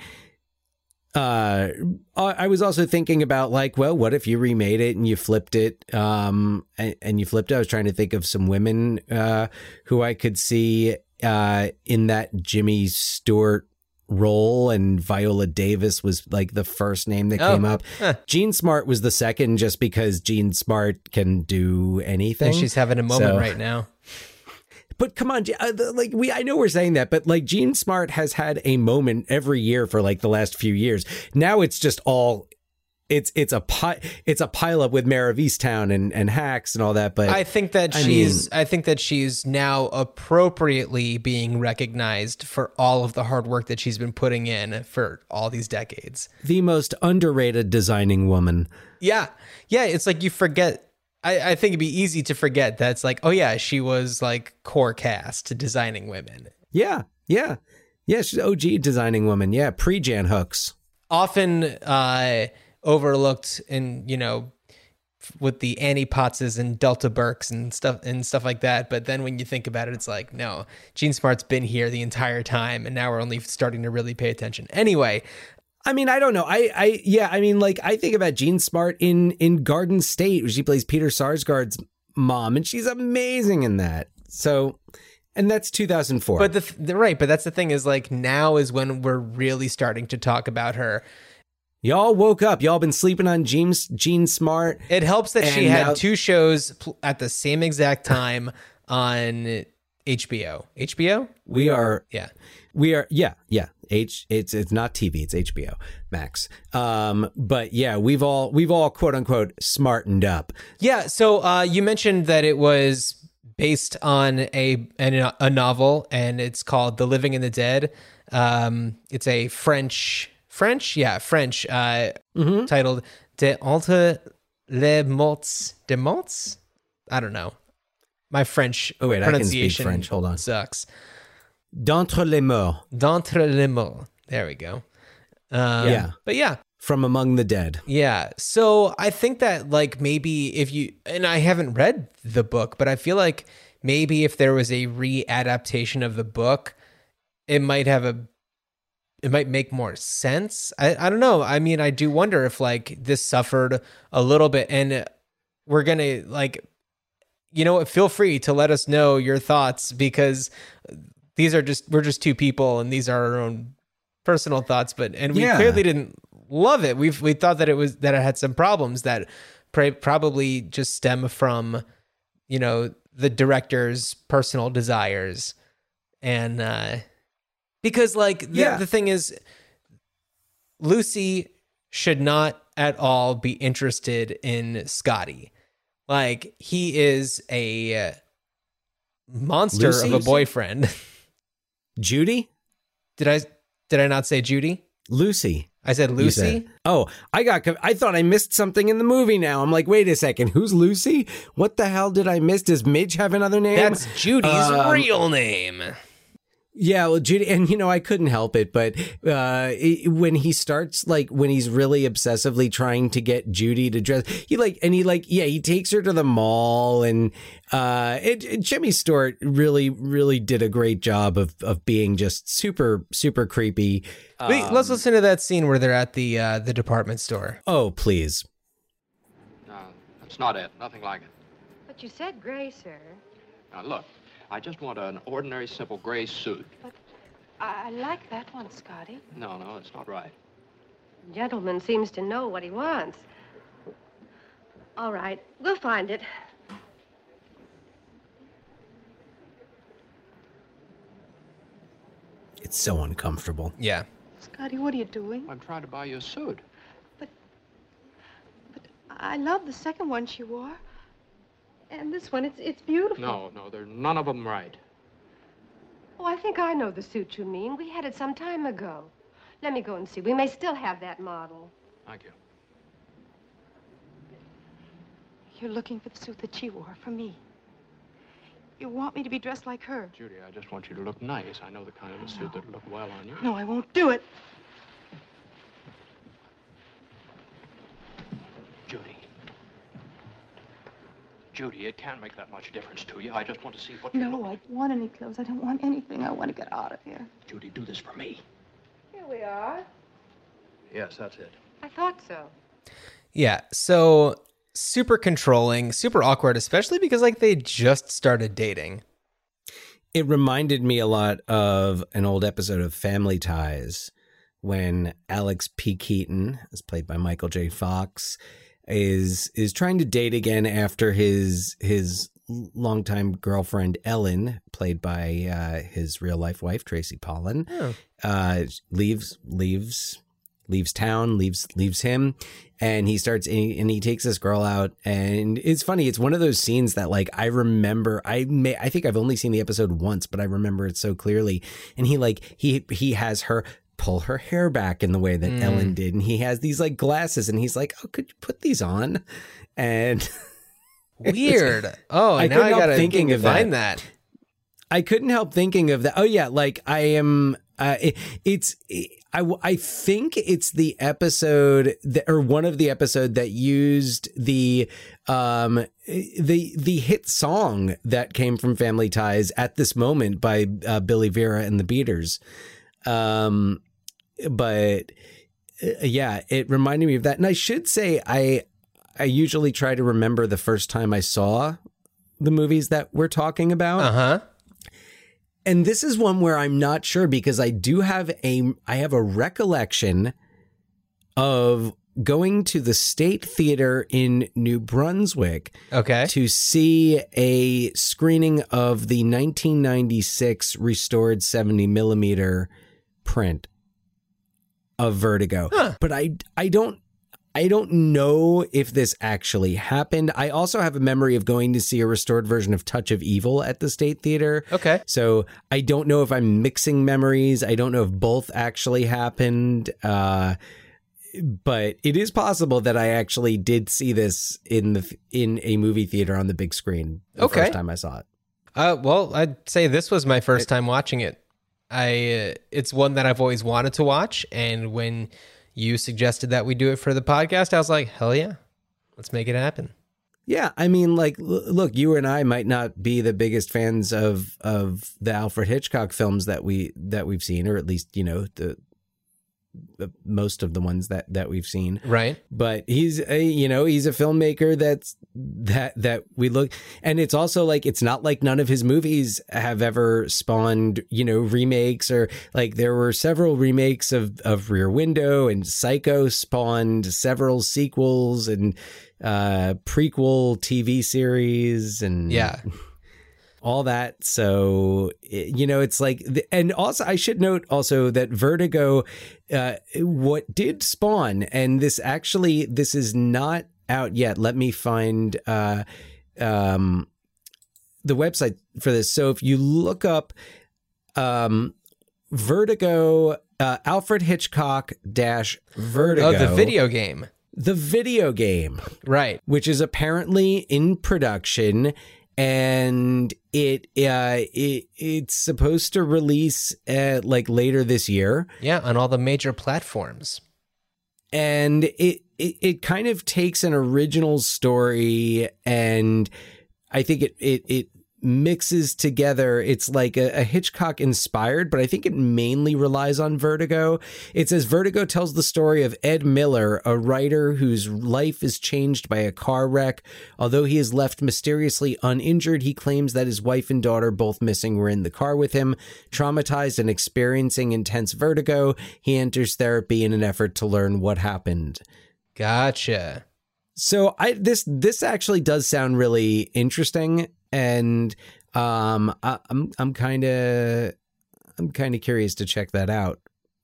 uh I I was also thinking about like, well, what if you remade it and you flipped it, um, and, and you flipped it? I was trying to think of some women, uh, who I could see, uh, in that Jimmy Stewart role, and Viola Davis was like the first name that Oh, came up. huh. Jean Smart was the second, just because Jean Smart can do anything. think she's having a moment So- right now. But come on, uh, like we, I know we're saying that, but like Jean Smart has had a moment every year for like the last few years. Now it's just all, it's it's a pi- it's a pile up with Mare of Easttown and and Hacks and all that. But I think that I she's I think that she's now appropriately being recognized for all of the hard work that she's been putting in for all these decades. the most underrated designing woman. Yeah. Yeah, it's like you forget I, I think it'd be easy to forget that it's like, oh yeah, she was like core cast to designing women. Yeah, yeah, yeah. She's OG designing woman. Yeah, pre Jan Hooks. Often uh overlooked in, you know, with the Annie Pottses and Delta Burkes and stuff and stuff like that. But then when you think about it, it's like, no, Jean Smart's been here the entire time, and now we're only starting to really pay attention. Anyway, I mean, I don't know. I, I, yeah. I mean, like, I think about Jean Smart in in Garden State, where she plays Peter Sarsgaard's mom, and she's amazing in that. So, and that's 2004. but the, the right, but that's the thing is like now is when we're really starting to talk about her. y'all woke up. Y'all been sleeping on Jean Jean Smart. It helps that she had now- two shows at the same exact time on HBO. HBO? We are, Yeah. we are, yeah, yeah. H, it's it's not TV, it's HBO Max. Um, but yeah, we've all we've all quote unquote smartened up. Yeah. So uh, you mentioned that it was based on a an, a novel, and it's called "The Living and the Dead." Um, it's a French French, yeah, French uh, titled "De entre les morts de morts." I don't know. My French Oh, wait, I can speak pronunciation French. Hold on. sucks. D'entre les morts. D'entre les morts. There we go. Um, Yeah. But yeah, from among the dead. Yeah. So I think that like maybe if you and I haven't read the book, but I feel like maybe if there was a readaptation of the book, it might have a it might make more sense. I, I don't know. I mean, I do wonder if like this suffered a little bit and we're going to like you know what, feel free to let us know your thoughts because these are just we're just two people and these are our own personal thoughts but and we Yeah. clearly didn't love it. We've we thought that it was that it had some problems that pra- probably just stem from you know the director's personal desires and uh because like the, Yeah. the thing is Lucy should not at all be interested in Scotty. Like he is a uh, monster Lucy? of a boyfriend. Judy? did I did I not say Judy? Lucy. I said Lucy. said. Oh, I got. I thought I missed something in the movie. Now I'm like, wait a second. Who's Lucy? What the hell did I miss? Does Midge have another name? That's Judy's Um, real name. Yeah, well, Judy, and you know, I couldn't help it, but uh, it, when he starts, like, when he's really obsessively trying to get Judy to dress, he like, and he like, yeah, he takes her to the mall, and uh, it, it- Jimmy Stewart really, really did a great job of of being just super, super creepy. Wait, let's listen to that scene where they're at the uh, the department store. Oh, please, No, that's not it. Nothing like it. But you said gray, sir. Now, look, I just want an ordinary, simple gray suit. I, I like that one, Scotty. No, no, it's not right. The Gentleman seems to know what he wants. All right, we'll find it. it's so uncomfortable. Yeah. Scotty, what are you doing? I'm trying to buy you a suit. But, but I love the second one she wore. And this one, it's it's beautiful. No, no, they're none of them right. Oh, I think I know the suit you mean. We had it some time ago. Let me go and see. We may still have that model. Thank you. You're looking for the suit that she wore for me. You want me to be dressed like her. Judy, I just want you to look nice. I know the kind of a suit that'll look well on you. No, I won't do it. Judy. Judy, it can't make that much difference to you. I just want to see what No, I don't want any clothes. I don't want anything. I want to get out of here. Judy, do this for me. Here we are. Yes, that's it. I thought so. Yeah. So super controlling, super awkward, especially because like they just started dating. It reminded me a lot of an old episode of Family Ties when Alex P. Keaton, as played by Michael J. Fox, is is trying to date again after his his longtime girlfriend Ellen, played by uh, his real life wife Tracy Pollan, Oh. uh, leaves leaves leaves town, leaves leaves him, and he starts and he, and he takes this girl out, and it's funny. It's one of those scenes that like I remember. I may I think I've only seen the episode once, but I remember it so clearly. And he like he he has her pull her hair back in the way that Mm. Ellen did, and he has these like glasses, and he's like, "Oh, could you put these on?" And Weird. Oh, I now couldn't I help gotta thinking of find that. that. I couldn't help thinking of that. Oh yeah, like I am. Uh, it, it's. I I think it's the episode that, or one of the episode that used the um the the hit song that came from Family Ties at this moment by uh, Billy Vera and the Beaters. Um, but uh, yeah, it reminded me of that. And I should say I I usually try to remember the first time I saw the movies that we're talking about. Uh huh. And this is one where I'm not sure because I do have a I have a recollection of going to the State Theater in New Brunswick Okay. to see a screening of the 1996 restored 70 millimeter print of Vertigo. But I I don't I don't know if this actually happened. I also have a memory of going to see a restored version of Touch of Evil at the State Theater. Okay. So I don't know if I'm mixing memories. I don't know if both actually happened. Uh, but it is possible that I actually did see this in the in a movie theater on the big screen the Okay. first time I saw it. Uh, well, I'd say this was my first time watching it. I uh, it's one that I've always wanted to watch, and when you suggested that we do it for the podcast. I was like, hell yeah, let's make it happen. Yeah, I mean, like, l- look, you and I might not be the biggest fans of of the Alfred Hitchcock films that we that we've seen, or at least you know the, the most of the ones that that we've seen. Right. But he's a, you know he's a filmmaker that's that that we look, and it's also like it's not like none of his movies have ever spawned you know remakes or like there were several remakes of of Rear Window and Psycho spawned several sequels and uh prequel TV series and Yeah. all that. So you know it's like and also i should note also that vertigo uh what did spawn and this actually this is not out yet. Let me find uh um the website for this. So if you look up um vertigo uh alfred hitchcock dash vertigo. Oh, the video game. the video game. Right. which is apparently in production and it uh it it's supposed to release uh, like later this year Yeah, on all the major platforms. and it, it it kind of takes an original story and i think it it it mixes together it's like a, a hitchcock inspired but i think it mainly relies on vertigo. It says vertigo tells the story of ed miller a writer whose life is changed by a car wreck. Although he is left mysteriously uninjured he claims that his wife and daughter both missing were in the car with him. Traumatized and experiencing intense vertigo he enters therapy in an effort to learn what happened. Gotcha. so I this this actually does sound really interesting, and um, I, I'm I'm kind of I'm kind of curious to check that out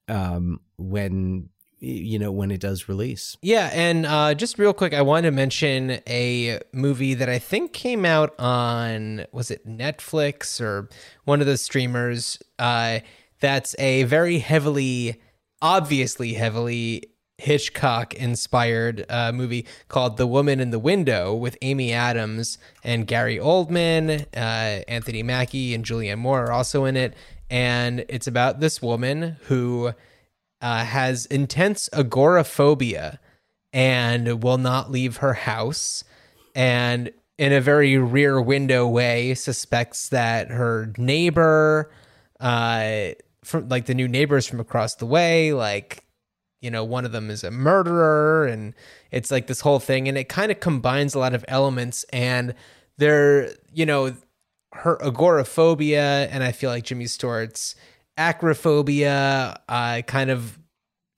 um, when you know when it does release. Yeah, and uh, just real quick, I wanted to mention a movie that I think came out on was it Netflix or one of the streamers. Uh, that's a very heavily, obviously heavily Hitchcock inspired uh, movie called The Woman in the Window with Amy Adams and Gary Oldman, uh, Anthony Mackie, and Julianne Moore are also in it. And it's about this woman who uh, has intense agoraphobia and will not leave her house. And in a very rear window way, suspects that her neighbor, uh, from like the new neighbors from across the way, like you know, one of them is a murderer, and it's like this whole thing, and it kind of combines a lot of elements, and they're, you know, her agoraphobia, and I feel like Jimmy Stewart's acrophobia, uh, kind of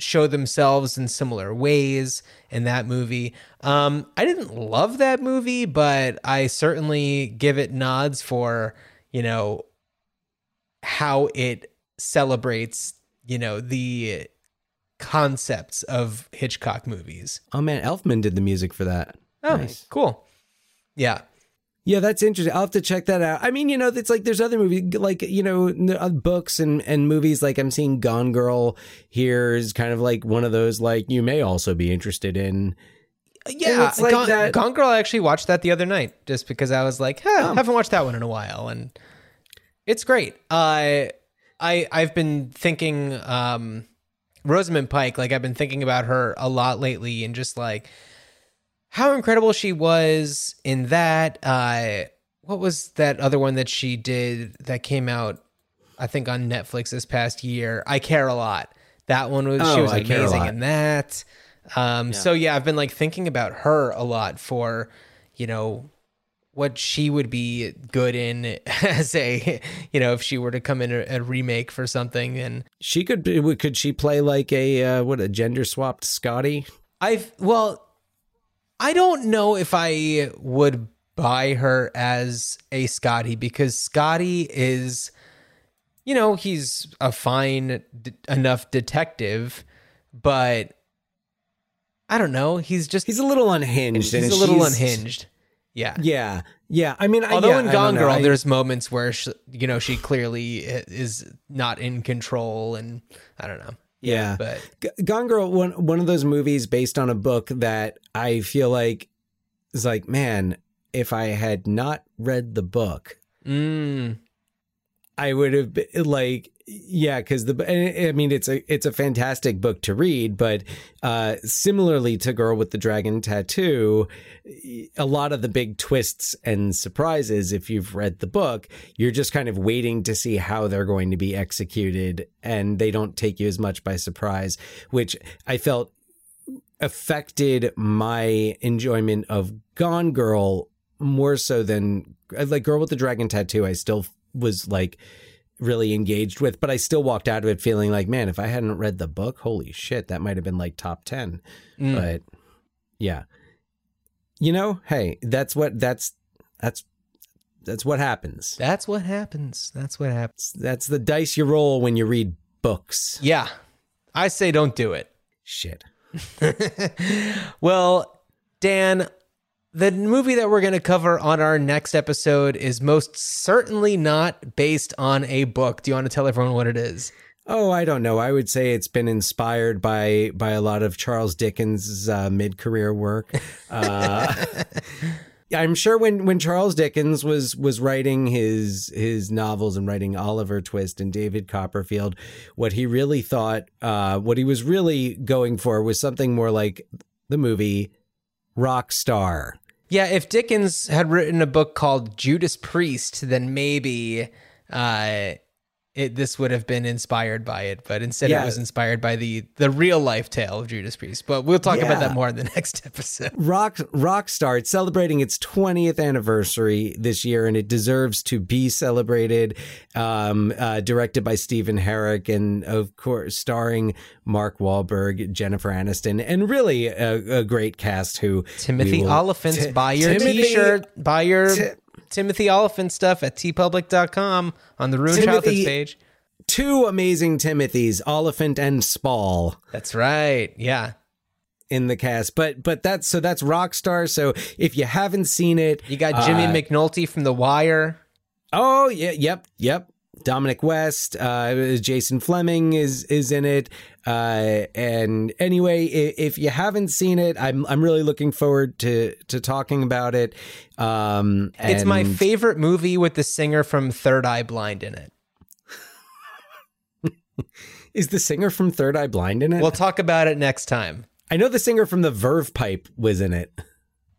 show themselves in similar ways in that movie. Um, I didn't love that movie, but I certainly give it nods for, you know, how it celebrates, you know, the concepts of Hitchcock movies. Oh man, Elfman did the music for that. Oh, Nice. cool. Yeah. Yeah, that's interesting. I'll have to check that out. I mean, you know, it's like there's other movies like you know uh, books and and movies like I'm seeing Gone Girl here is kind of like one of those like you may also be interested in. Yeah, it's like Gone, that- Gone Girl. I actually watched that the other night just because I was like, huh, Oh. haven't watched that one in a while, and it's great. I I I've been thinking um, Rosamund Pike. Like I've been thinking about her a lot lately, and just like how incredible she was in that. Uh, what was that other one that she did that came out? I think on Netflix this past year. I care a lot. That one was she Oh, was I amazing in that. Um, So yeah, I've been like thinking about her a lot for, you know, what she would be good in as a, you know, if she were to come in a, a remake for something. And She could be- could she play like a uh, what a gender swapped Scotty? I've well, I don't know if I would buy her as a Scotty because Scotty is, you know, he's a fine d- enough detective, but I don't know. He's just He's a little unhinged. he's a little unhinged. Yeah. Yeah, yeah. I mean, I- Although yeah, in I Gone. Girl, I- there's moments where she, you know she clearly is not in control, and I don't know. yeah. But G- Gone Girl, one one of those movies based on a book that I feel like is like, man, if I had not read the book, mm, I would have been like Yeah, because the I mean it's a it's a fantastic book to read, but uh, similarly to Girl with the Dragon Tattoo, a lot of the big twists and surprises, if you've read the book, you're just kind of waiting to see how they're going to be executed, and they don't take you as much by surprise, which I felt affected my enjoyment of Gone Girl more so than like Girl with the Dragon Tattoo. I still was like really engaged with, but I still walked out of it feeling like, man, if I hadn't read the book, holy shit, that might have been like top 10. Mm. But yeah. You know, hey, that's what that's that's that's what happens. That's what happens. That's what happens. That's the dice you roll when you read books. Yeah. I say don't do it. Shit. Well, Dan, the movie that we're going to cover on our next episode is most certainly not based on a book. Do you want to tell everyone what it is? Oh, I don't know. I would say it's been inspired by by a lot of Charles Dickens' uh, mid career work. Uh, I'm sure when when Charles Dickens was was writing his his novels and writing Oliver Twist and David Copperfield, what he really thought, uh, what he was really going for was something more like the movie Rock Star. Yeah, if Dickens had written a book called Judas Priest, then maybe uh, it this would have been inspired by it. But instead, Yeah. it was inspired by the the real life tale of Judas Priest. But we'll talk about that more in the next episode. Rock Rockstar. It's celebrating its 20th anniversary this year, and it deserves to be celebrated. Um, uh, directed by Stephen Herek, and of course starring Mark Wahlberg, Jennifer Aniston, and really a, a great cast. Who Timothy will- Olyphants, Ti- buy your Timothy- T-shirt, buy your Ti- Timothy Olyphant stuff at teepublic.com on the Ruined Timothy- page. Two amazing Timothys, Olyphant and Spall. That's right. Yeah. in the cast. But but that's so that's Rockstar. So if you haven't seen it, You got Jimmy uh, McNulty from The Wire. Oh yeah, yep, yep. Dominic West, uh, Jason Flemyng is is in it. Uh, and anyway, if, if you haven't seen it, I'm I'm really looking forward to to talking about it. Um, It's my favorite movie with the singer from Third Eye Blind in it. Is the singer from Third Eye Blind in it? We'll talk about it next time. I know the singer from the Verve Pipe was in it.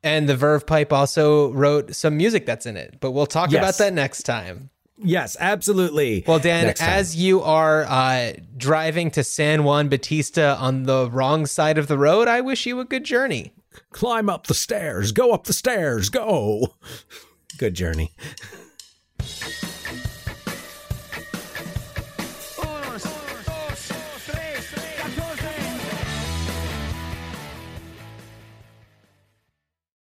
And the Verve Pipe also wrote some music that's in it, but we'll talk Yes. about that next time. Yes, absolutely. Well, Dan, as you are uh, driving to San Juan Bautista on the wrong side of the road, I wish you a good journey. climb up the stairs, go up the stairs, go. Good journey.